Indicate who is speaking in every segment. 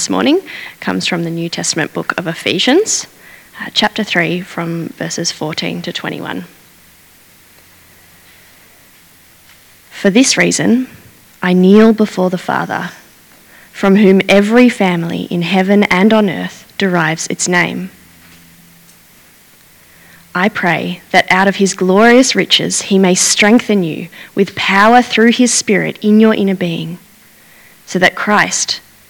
Speaker 1: this morning comes from the New Testament book of Ephesians, uh, chapter 3, from verses 14 to 21. For this reason, I kneel before the Father, from whom every family in heaven and on earth derives its name. I pray that out of his glorious riches he may strengthen you with power through his Spirit in your inner being, so that Christ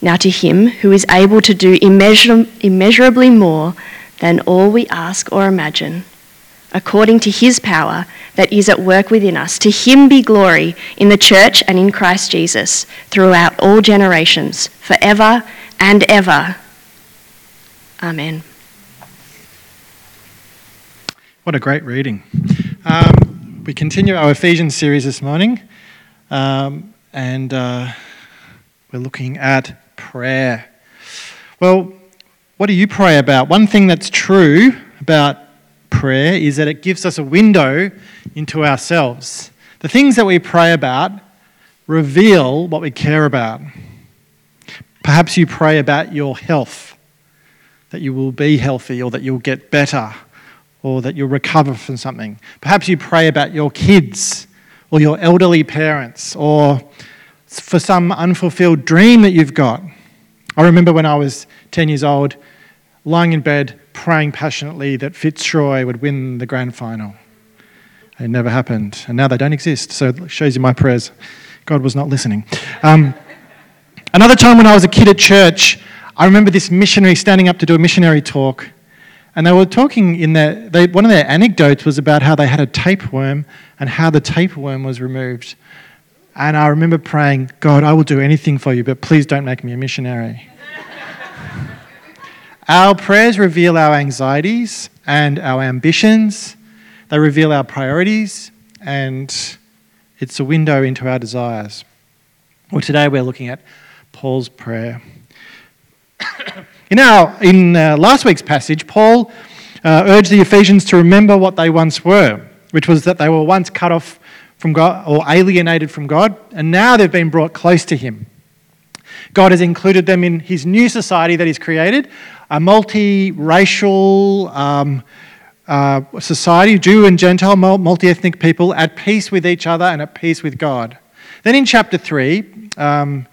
Speaker 1: Now, to him who is able to do immeasur- immeasurably more than all we ask or imagine, according to his power that is at work within us, to him be glory in the church and in Christ Jesus throughout all generations, forever and ever. Amen.
Speaker 2: What a great reading. Um, we continue our Ephesians series this morning, um, and uh, we're looking at prayer. Well, what do you pray about? One thing that's true about prayer is that it gives us a window into ourselves. The things that we pray about reveal what we care about. Perhaps you pray about your health, that you will be healthy or that you'll get better or that you'll recover from something. Perhaps you pray about your kids or your elderly parents or for some unfulfilled dream that you've got. I remember when I was 10 years old, lying in bed, praying passionately that Fitzroy would win the grand final. It never happened, and now they don't exist, so it shows you my prayers. God was not listening. Um, another time when I was a kid at church, I remember this missionary standing up to do a missionary talk, and they were talking in their, they, one of their anecdotes was about how they had a tapeworm and how the tapeworm was removed. And I remember praying, God, I will do anything for you, but please don't make me a missionary. our prayers reveal our anxieties and our ambitions, they reveal our priorities, and it's a window into our desires. Well, today we're looking at Paul's prayer. in our, in uh, last week's passage, Paul uh, urged the Ephesians to remember what they once were, which was that they were once cut off from God or alienated from God, and now they've been brought close to Him. God has included them in His new society that He's created, a multi-racial um, uh, society, Jew and Gentile, multi-ethnic people at peace with each other and at peace with God. Then in chapter three, um,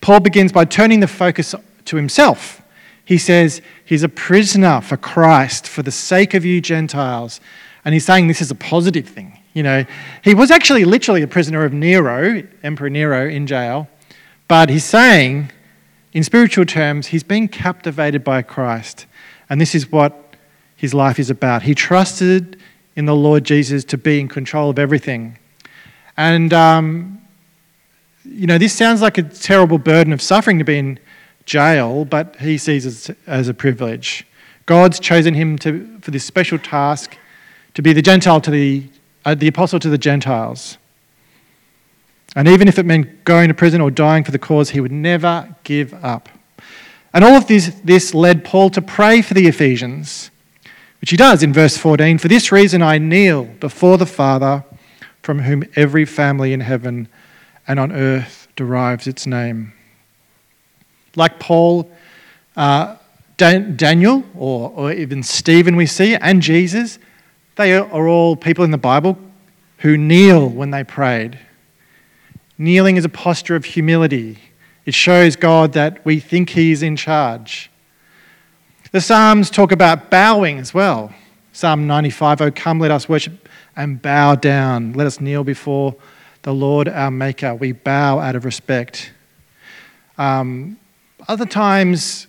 Speaker 2: Paul begins by turning the focus to himself. He says he's a prisoner for Christ for the sake of you Gentiles, and he's saying this is a positive thing. You know, he was actually literally a prisoner of Nero, Emperor Nero, in jail. But he's saying, in spiritual terms, he's been captivated by Christ. And this is what his life is about. He trusted in the Lord Jesus to be in control of everything. And, um, you know, this sounds like a terrible burden of suffering to be in jail, but he sees it as a privilege. God's chosen him to, for this special task to be the Gentile to the the apostle to the Gentiles. And even if it meant going to prison or dying for the cause, he would never give up. And all of this, this led Paul to pray for the Ephesians, which he does in verse 14 For this reason I kneel before the Father, from whom every family in heaven and on earth derives its name. Like Paul, uh, Daniel, or, or even Stephen, we see, and Jesus, they are all people in the Bible who kneel when they prayed. Kneeling is a posture of humility. It shows God that we think He's in charge. The Psalms talk about bowing as well. Psalm 95 Oh, come, let us worship and bow down. Let us kneel before the Lord our Maker. We bow out of respect. Um, other times,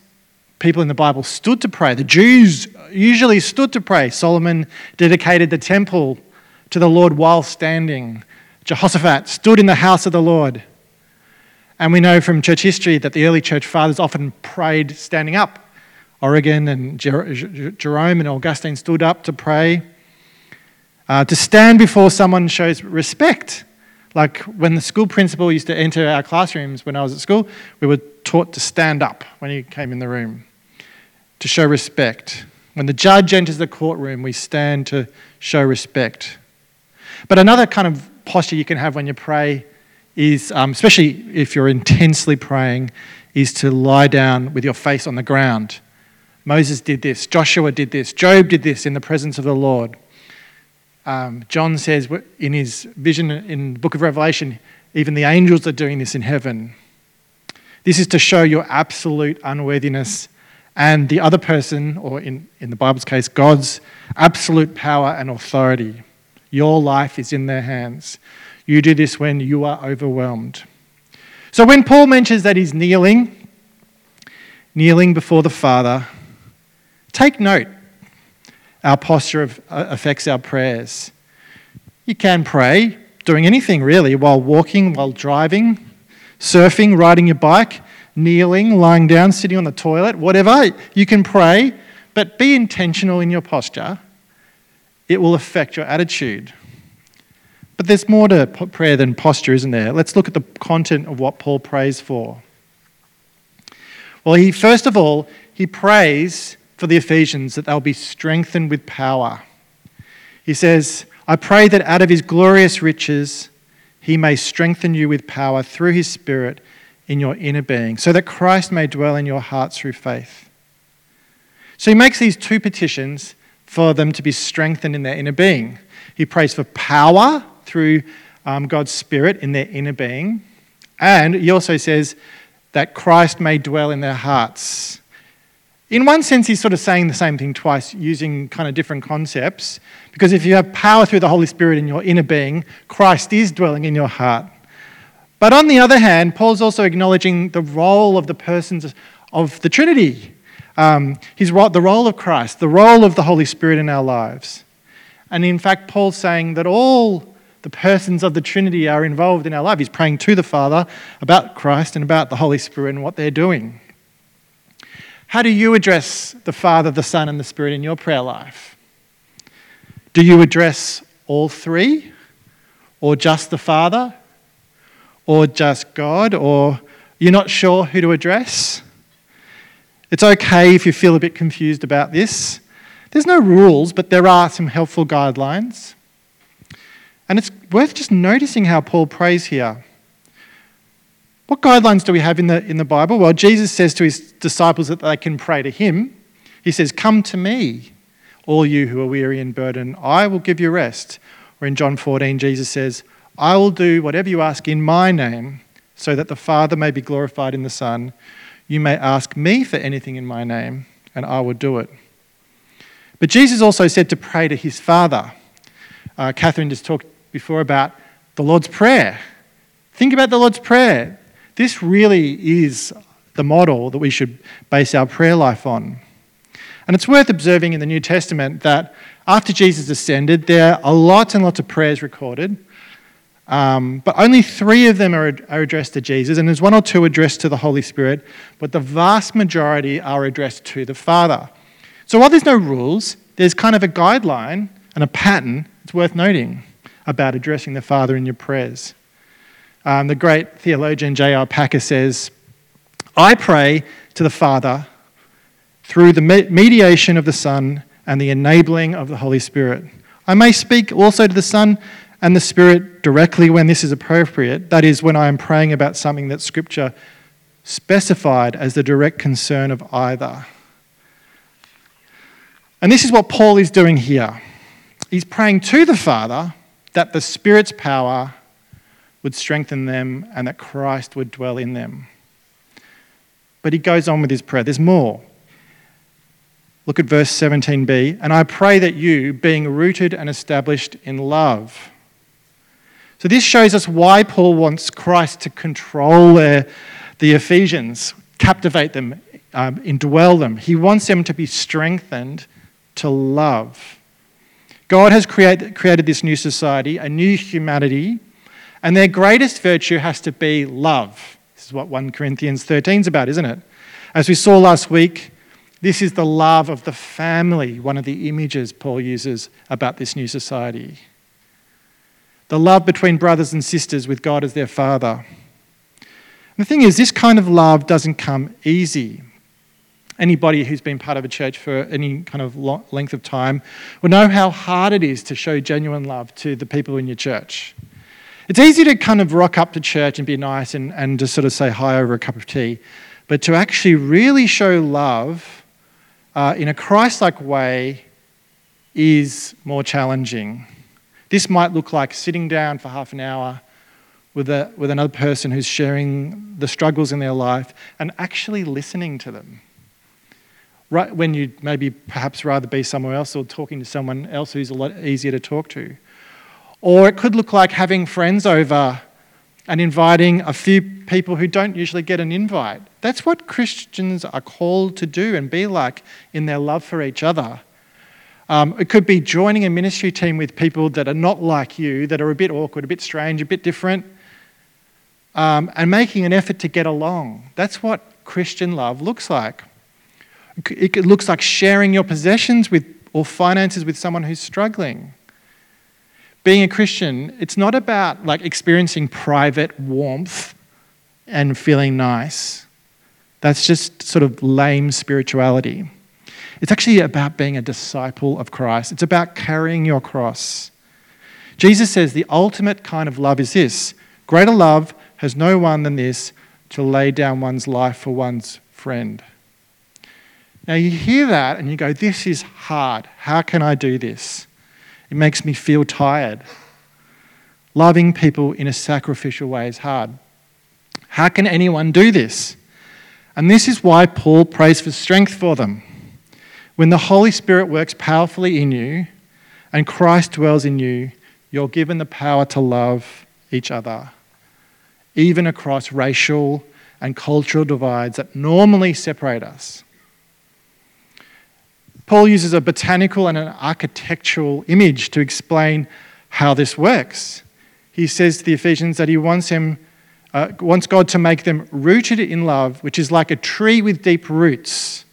Speaker 2: people in the Bible stood to pray. The Jews usually stood to pray. Solomon dedicated the temple to the Lord while standing. Jehoshaphat stood in the house of the Lord. And we know from church history that the early church fathers often prayed standing up. Origen and Jerome and Augustine stood up to pray. Uh, to stand before someone shows respect. Like when the school principal used to enter our classrooms when I was at school, we were taught to stand up when he came in the room to show respect. When the judge enters the courtroom, we stand to show respect. But another kind of posture you can have when you pray is, um, especially if you're intensely praying, is to lie down with your face on the ground. Moses did this, Joshua did this, Job did this in the presence of the Lord. Um, John says in his vision in the book of Revelation, even the angels are doing this in heaven. This is to show your absolute unworthiness and the other person, or in, in the Bible's case, God's absolute power and authority. Your life is in their hands. You do this when you are overwhelmed. So when Paul mentions that he's kneeling, kneeling before the Father, take note. Our posture uh, affects our prayers. You can pray doing anything really, while walking, while driving, surfing, riding your bike kneeling, lying down, sitting on the toilet, whatever. You can pray, but be intentional in your posture. It will affect your attitude. But there's more to prayer than posture, isn't there? Let's look at the content of what Paul prays for. Well, he first of all, he prays for the Ephesians that they'll be strengthened with power. He says, I pray that out of his glorious riches he may strengthen you with power through his Spirit in your inner being, so that Christ may dwell in your hearts through faith. So he makes these two petitions for them to be strengthened in their inner being. He prays for power through um, God's Spirit in their inner being, and he also says that Christ may dwell in their hearts. In one sense, he's sort of saying the same thing twice, using kind of different concepts. Because if you have power through the Holy Spirit in your inner being, Christ is dwelling in your heart. But on the other hand, Paul's also acknowledging the role of the persons of the Trinity, um, his, the role of Christ, the role of the Holy Spirit in our lives. And in fact, Paul's saying that all the persons of the Trinity are involved in our life. He's praying to the Father about Christ and about the Holy Spirit and what they're doing. How do you address the Father, the Son, and the Spirit in your prayer life? Do you address all three? Or just the Father? or just God, or you're not sure who to address. It's okay if you feel a bit confused about this. There's no rules, but there are some helpful guidelines. And it's worth just noticing how Paul prays here. What guidelines do we have in the, in the Bible? Well, Jesus says to his disciples that they can pray to him. He says, Come to me, all you who are weary and burdened, I will give you rest. Or in John 14, Jesus says, I will do whatever you ask in my name, so that the Father may be glorified in the Son. You may ask me for anything in my name, and I will do it. But Jesus also said to pray to his Father. Uh, Catherine just talked before about the Lord's Prayer. Think about the Lord's Prayer. This really is the model that we should base our prayer life on. And it's worth observing in the New Testament that after Jesus ascended, there are lots and lots of prayers recorded um, but only three of them are, are addressed to Jesus, and there's one or two addressed to the Holy Spirit, but the vast majority are addressed to the Father. So while there's no rules, there's kind of a guideline and a pattern, it's worth noting, about addressing the Father in your prayers. Um, the great theologian J.I. Packer says, I pray to the Father through the mediation of the Son and the enabling of the Holy Spirit. I may speak also to the Son and the Spirit directly when this is appropriate. That is, when I am praying about something that Scripture specified as the direct concern of either. And this is what Paul is doing here. He's praying to the Father that the Spirit's power would strengthen them and that Christ would dwell in them. But he goes on with his prayer. There's more. Look at verse 17b. And I pray that you, being rooted and established in love, so, this shows us why Paul wants Christ to control the Ephesians, captivate them, um, indwell them. He wants them to be strengthened to love. God has create, created this new society, a new humanity, and their greatest virtue has to be love. This is what 1 Corinthians 13 is about, isn't it? As we saw last week, this is the love of the family, one of the images Paul uses about this new society. The love between brothers and sisters with God as their father. And the thing is, this kind of love doesn't come easy. Anybody who's been part of a church for any kind of length of time will know how hard it is to show genuine love to the people in your church. It's easy to kind of rock up to church and be nice and, and just sort of say hi over a cup of tea, but to actually really show love uh, in a Christ like way is more challenging. This might look like sitting down for half an hour with, a, with another person who's sharing the struggles in their life and actually listening to them. Right when you maybe perhaps rather be somewhere else or talking to someone else who's a lot easier to talk to. Or it could look like having friends over and inviting a few people who don't usually get an invite. That's what Christians are called to do and be like in their love for each other. Um, it could be joining a ministry team with people that are not like you, that are a bit awkward, a bit strange, a bit different, um, and making an effort to get along. That's what Christian love looks like. It looks like sharing your possessions with, or finances with someone who's struggling being a Christian, it's not about like experiencing private warmth and feeling nice. That's just sort of lame spirituality. It's actually about being a disciple of Christ. It's about carrying your cross. Jesus says the ultimate kind of love is this greater love has no one than this to lay down one's life for one's friend. Now you hear that and you go, This is hard. How can I do this? It makes me feel tired. Loving people in a sacrificial way is hard. How can anyone do this? And this is why Paul prays for strength for them. When the Holy Spirit works powerfully in you and Christ dwells in you, you're given the power to love each other, even across racial and cultural divides that normally separate us. Paul uses a botanical and an architectural image to explain how this works. He says to the Ephesians that he wants, him, uh, wants God to make them rooted in love, which is like a tree with deep roots.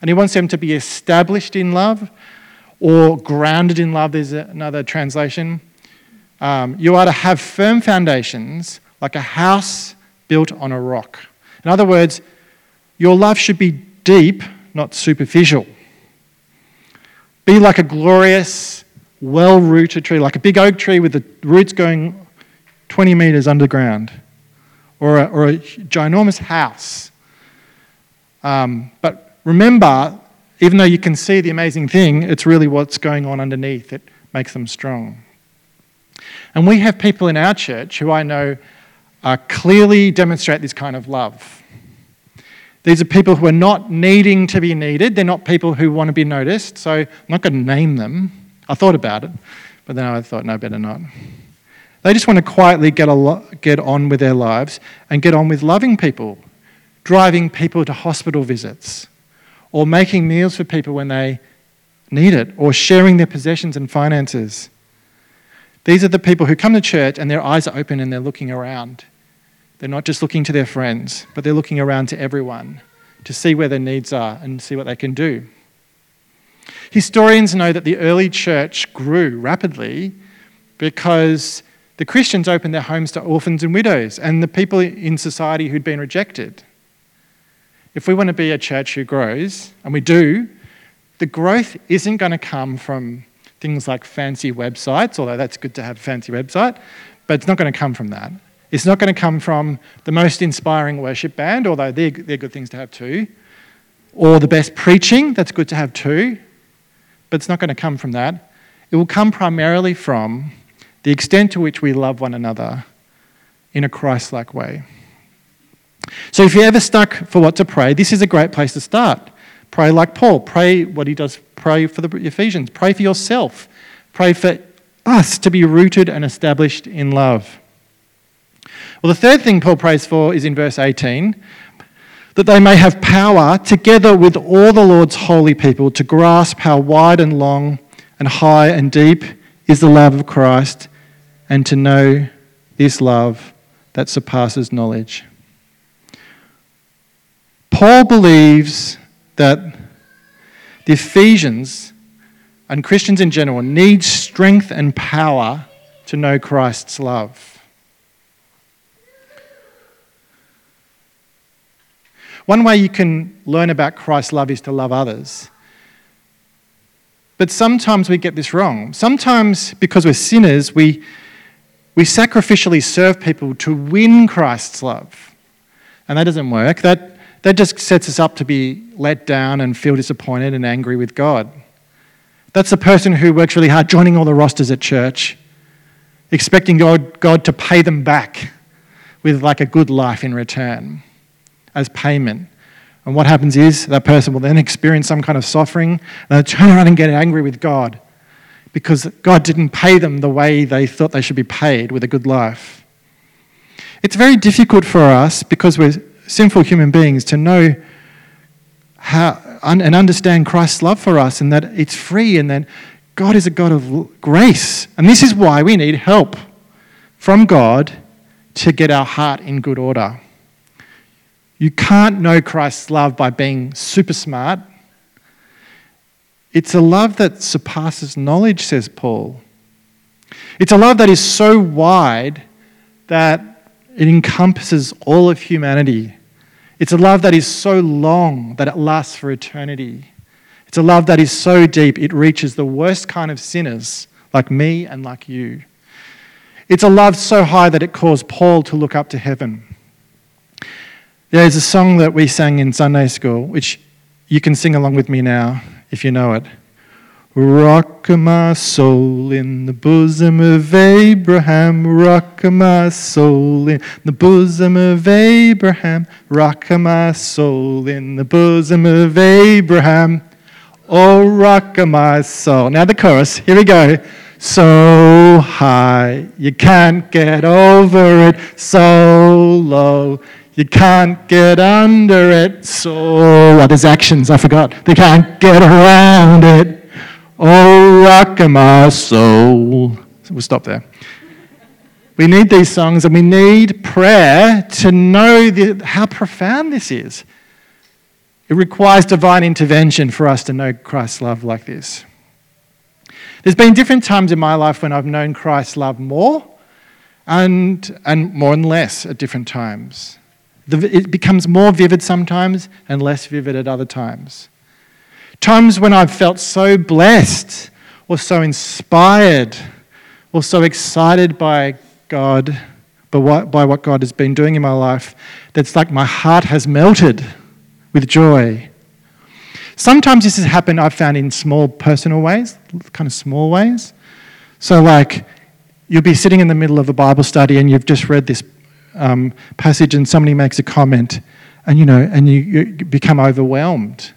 Speaker 2: And he wants them to be established in love or grounded in love, there's another translation. Um, you are to have firm foundations like a house built on a rock. In other words, your love should be deep, not superficial. Be like a glorious, well rooted tree, like a big oak tree with the roots going 20 meters underground, or a, or a ginormous house. Um, but remember, even though you can see the amazing thing, it's really what's going on underneath that makes them strong. And we have people in our church who I know uh, clearly demonstrate this kind of love. These are people who are not needing to be needed. They're not people who want to be noticed. So I'm not going to name them. I thought about it, but then I thought, no, better not. They just want to quietly get, lo- get on with their lives and get on with loving people, driving people to hospital visits, or making meals for people when they need it, or sharing their possessions and finances. These are the people who come to church and their eyes are open and they're looking around. They're not just looking to their friends, but they're looking around to everyone to see where their needs are and see what they can do. Historians know that the early church grew rapidly because the Christians opened their homes to orphans and widows and the people in society who'd been rejected. If we want to be a church who grows, and we do, the growth isn't going to come from things like fancy websites, although that's good to have a fancy website, but it's not going to come from that. It's not going to come from the most inspiring worship band, although they're, they're good things to have too, or the best preaching, that's good to have too, but it's not going to come from that. It will come primarily from the extent to which we love one another in a Christ like way. So, if you're ever stuck for what to pray, this is a great place to start. Pray like Paul. Pray what he does. Pray for the Ephesians. Pray for yourself. Pray for us to be rooted and established in love. Well, the third thing Paul prays for is in verse 18 that they may have power together with all the Lord's holy people to grasp how wide and long and high and deep is the love of Christ and to know this love that surpasses knowledge. Paul believes that the Ephesians and Christians in general need strength and power to know Christ's love. One way you can learn about Christ's love is to love others. But sometimes we get this wrong. Sometimes, because we're sinners, we, we sacrificially serve people to win Christ's love. And that doesn't work. That, that just sets us up to be let down and feel disappointed and angry with God. That's the person who works really hard, joining all the rosters at church, expecting God, God to pay them back with like a good life in return as payment. And what happens is that person will then experience some kind of suffering and they'll turn around and get angry with God because God didn't pay them the way they thought they should be paid with a good life. It's very difficult for us because we're sinful human beings to know how and understand Christ's love for us and that it's free and that God is a God of grace. And this is why we need help from God to get our heart in good order. You can't know Christ's love by being super smart. It's a love that surpasses knowledge, says Paul. It's a love that is so wide that it encompasses all of humanity. It's a love that is so long that it lasts for eternity. It's a love that is so deep it reaches the worst kind of sinners like me and like you. It's a love so high that it caused Paul to look up to heaven. There's a song that we sang in Sunday school, which you can sing along with me now if you know it. Rock my soul in the bosom of Abraham, rock my soul in the bosom of Abraham, rock my soul in the bosom of Abraham. Oh, rock my soul. Now the chorus, here we go. So high, you can't get over it, so low you can't get under it. So, oh, there's actions, I forgot. They can't get around it. Oh, rock my soul. So we'll stop there. We need these songs and we need prayer to know the, how profound this is. It requires divine intervention for us to know Christ's love like this. There's been different times in my life when I've known Christ's love more and, and more and less at different times. The, it becomes more vivid sometimes and less vivid at other times. Times when I've felt so blessed or so inspired or so excited by God, by what, by what God has been doing in my life, that's like my heart has melted with joy. Sometimes this has happened, I've found, in small personal ways, kind of small ways. So, like, you'll be sitting in the middle of a Bible study and you've just read this um, passage and somebody makes a comment and you know and you, you become overwhelmed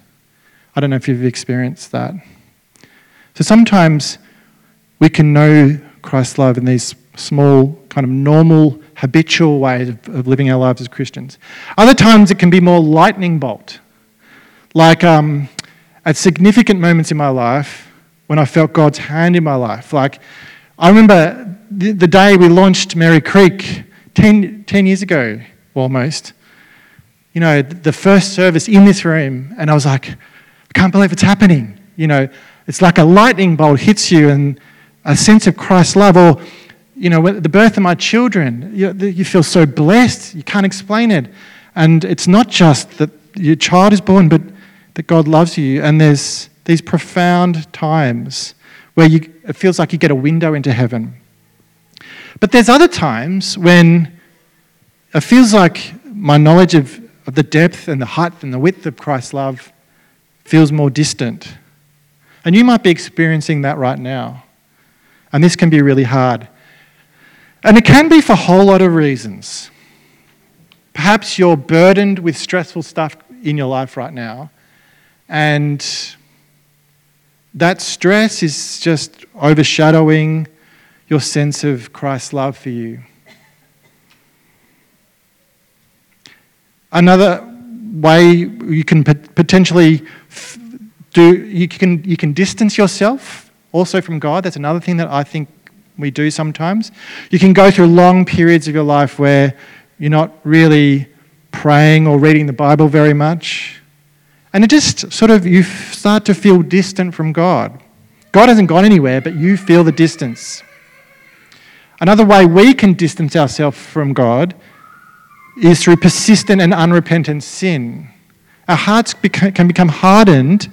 Speaker 2: i don't know if you've experienced that. So sometimes we can know christ's love in these small kind of normal habitual ways of, of living our lives as christians. Other times it can be more lightning bolt. Like um, at significant moments in my life when i felt god's hand in my life. Like i remember the, the day we launched Merri Creek 10, 10 years ago, almost, you know, the first service in this room, and I was like, I can't believe it's happening. You know, it's like a lightning bolt hits you and a sense of Christ's love. Or, you know, the birth of my children, you, you feel so blessed, you can't explain it. And it's not just that your child is born, but that God loves you. And there's these profound times where you, it feels like you get a window into heaven. But there's other times when it feels like my knowledge of, of the depth and the height and the width of Christ's love feels more distant. And you might be experiencing that right now. And this can be really hard. And it can be for a whole lot of reasons. Perhaps you're burdened with stressful stuff in your life right now, and that stress is just overshadowing your sense of Christ's love for you. Another way you can potentially do, you can, you can distance yourself also from God. That's another thing that I think we do sometimes. You can go through long periods of your life where you're not really praying or reading the Bible very much. And it just sort of, you start to feel distant from God. God hasn't gone anywhere, but you feel the distance. Another way we can distance ourselves from God is through persistent and unrepentant sin. Our hearts can become hardened,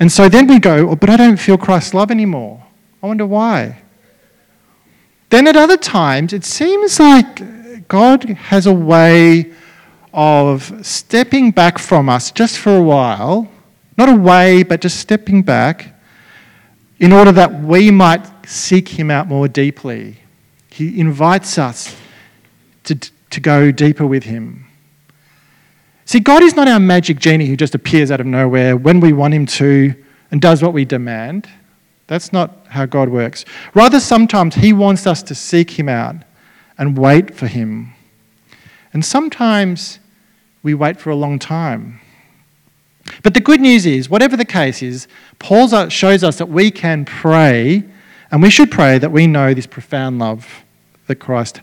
Speaker 2: and so then we go, oh, but I don't feel Christ's love anymore. I wonder why. Then at other times, it seems like God has a way of stepping back from us just for a while, not away, but just stepping back in order that we might seek Him out more deeply. He invites us to, to go deeper with Him. See, God is not our magic genie who just appears out of nowhere when we want Him to and does what we demand. That's not how God works. Rather, sometimes He wants us to seek Him out and wait for Him. And sometimes we wait for a long time. But the good news is, whatever the case is, Paul shows us that we can pray, and we should pray that we know this profound love that Christ,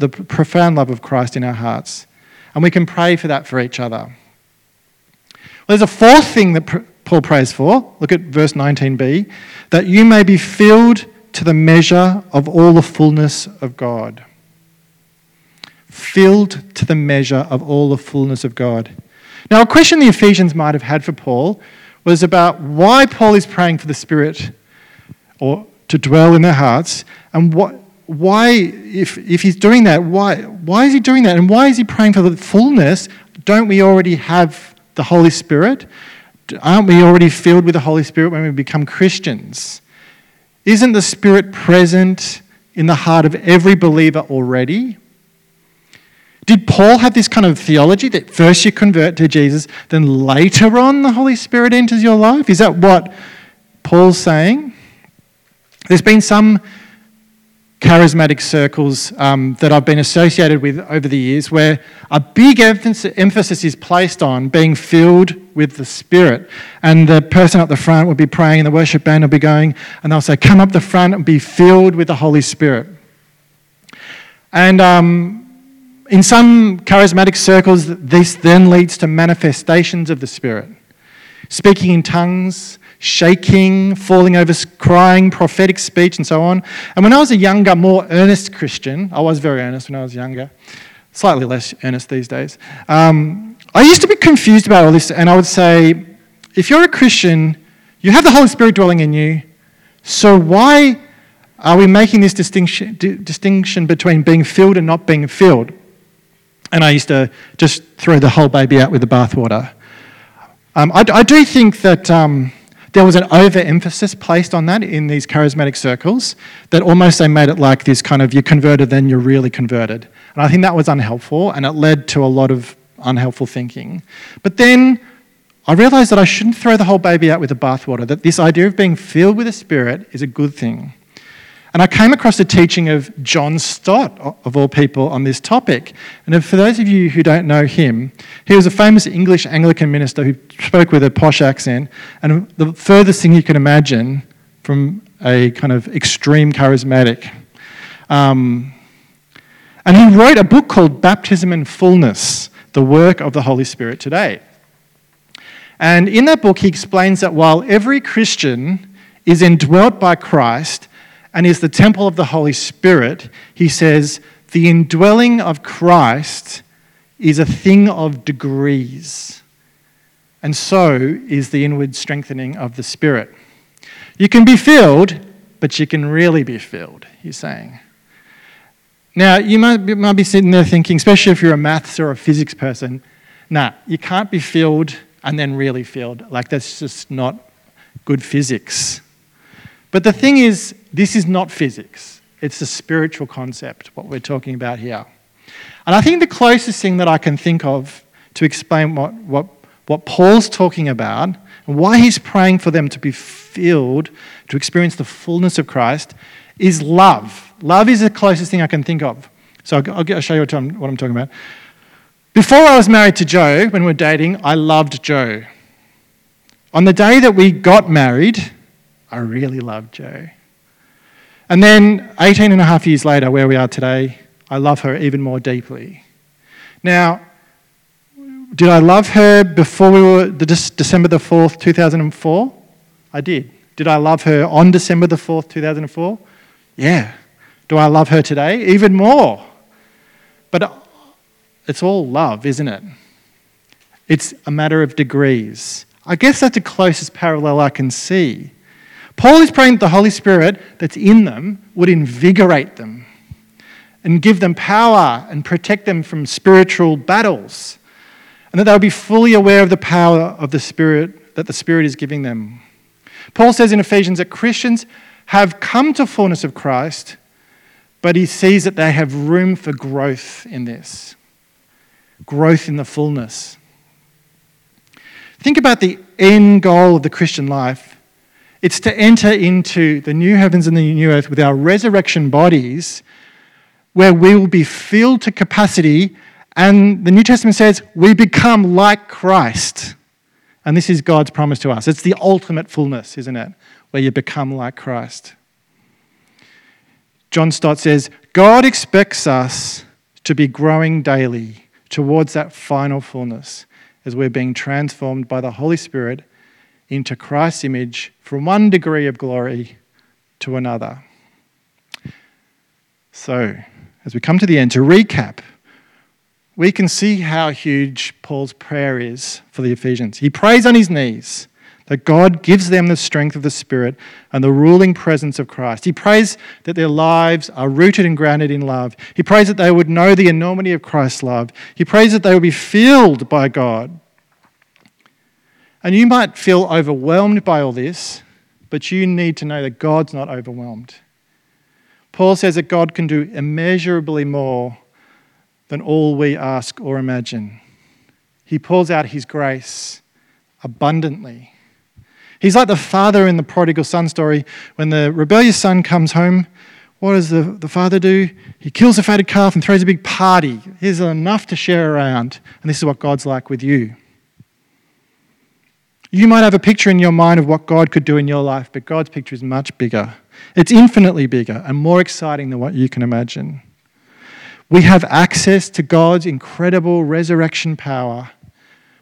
Speaker 2: the profound love of Christ in our hearts. And we can pray for that for each other. Well, there's a fourth thing that Paul prays for. Look at verse 19b that you may be filled to the measure of all the fullness of God. Filled to the measure of all the fullness of God. Now, a question the Ephesians might have had for Paul was about why Paul is praying for the Spirit or to dwell in their hearts and what, why, if, if he's doing that, why, why is he doing that? And why is he praying for the fullness? Don't we already have the Holy Spirit? Aren't we already filled with the Holy Spirit when we become Christians? Isn't the Spirit present in the heart of every believer already? Did Paul have this kind of theology that first you convert to Jesus, then later on the Holy Spirit enters your life? Is that what Paul's saying? There's been some charismatic circles um, that I've been associated with over the years where a big emphasis is placed on being filled with the Spirit. And the person up the front will be praying, and the worship band will be going, and they'll say, Come up the front and be filled with the Holy Spirit. And um, in some charismatic circles, this then leads to manifestations of the Spirit speaking in tongues, shaking, falling over, crying, prophetic speech, and so on. And when I was a younger, more earnest Christian, I was very earnest when I was younger, slightly less earnest these days. Um, I used to be confused about all this, and I would say, if you're a Christian, you have the Holy Spirit dwelling in you, so why are we making this distinction, distinction between being filled and not being filled? And I used to just throw the whole baby out with the bathwater. Um, I, I, do think that um, there was an overemphasis placed on that in these charismatic circles, that almost they made it like this kind of you're converted, then you're really converted. And I think that was unhelpful, and it led to a lot of unhelpful thinking. But then I realized that I shouldn't throw the whole baby out with the bathwater, that this idea of being filled with the Spirit is a good thing. And I came across the teaching of John Stott, of all people, on this topic. And for those of you who don't know him, he was a famous English Anglican minister who spoke with a posh accent. And the furthest thing you can imagine from a kind of extreme charismatic. Um, and he wrote a book called Baptism and Fullness The Work of the Holy Spirit Today. And in that book, he explains that while every Christian is indwelt by Christ, and is the temple of the Holy Spirit, he says, the indwelling of Christ is a thing of degrees. And so is the inward strengthening of the Spirit. You can be filled, but you can really be filled, he's saying. Now, you might be, might be sitting there thinking, especially if you're a maths or a physics person, nah, you can't be filled and then really filled. Like, that's just not good physics. But the thing is, this is not physics, it's a spiritual concept, what we're talking about here. And I think the closest thing that I can think of to explain what, what, what Paul's talking about and why he's praying for them to be filled, to experience the fullness of Christ, is love. Love is the closest thing I can think of. So I'll, I'll show you what I'm, what I'm talking about. Before I was married to Joe, when we were dating, I loved Joe. On the day that we got married, I really loved Joe. And then 18 and a half years later, where we are today, I love her even more deeply. Now, Did I love her before we were the December the 4th, 2004? I did. Did I love her on December the 4th, 2004? Yeah. Do I love her today? Even more. But it's all love, isn't it? It's a matter of degrees. I guess that's the closest parallel I can see. Paul is praying that the Holy Spirit that's in them would invigorate them and give them power and protect them from spiritual battles, and that they would be fully aware of the power of the Spirit that the Spirit is giving them. Paul says in Ephesians that Christians have come to fullness of Christ, but he sees that they have room for growth in this growth in the fullness. Think about the end goal of the Christian life. It's to enter into the new heavens and the new earth with our resurrection bodies, where we will be filled to capacity. And the New Testament says we become like Christ. And this is God's promise to us. It's the ultimate fullness, isn't it? Where you become like Christ. John Stott says God expects us to be growing daily towards that final fullness as we're being transformed by the Holy Spirit into Christ's image from one degree of glory to another. So, as we come to the end, to recap, we can see how huge Paul's prayer is for the Ephesians. He prays on his knees that God gives them the strength of the Spirit and the ruling presence of Christ. He prays that their lives are rooted and grounded in love. He prays that they would know the enormity of Christ's love. He prays that they would be filled by God. And you might feel overwhelmed by all this, but you need to know that God's not overwhelmed. Paul says that God can do immeasurably more than all we ask or imagine. He pours out his grace abundantly. He's like the father in the prodigal son story. When the rebellious son comes home, what does the, the father do? He kills a fatted calf and throws a big party. Here's enough to share around. And this is what God's like with you. You might have a picture in your mind of what God could do in your life, but God's picture is much bigger. It's infinitely bigger and more exciting than what you can imagine. We have access to God's incredible resurrection power.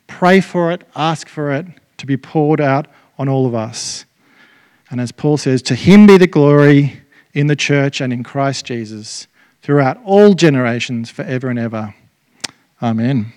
Speaker 2: Pray for it, ask for it to be poured out on all of us. And as Paul says, to him be the glory in the church and in Christ Jesus throughout all generations, forever and ever. Amen.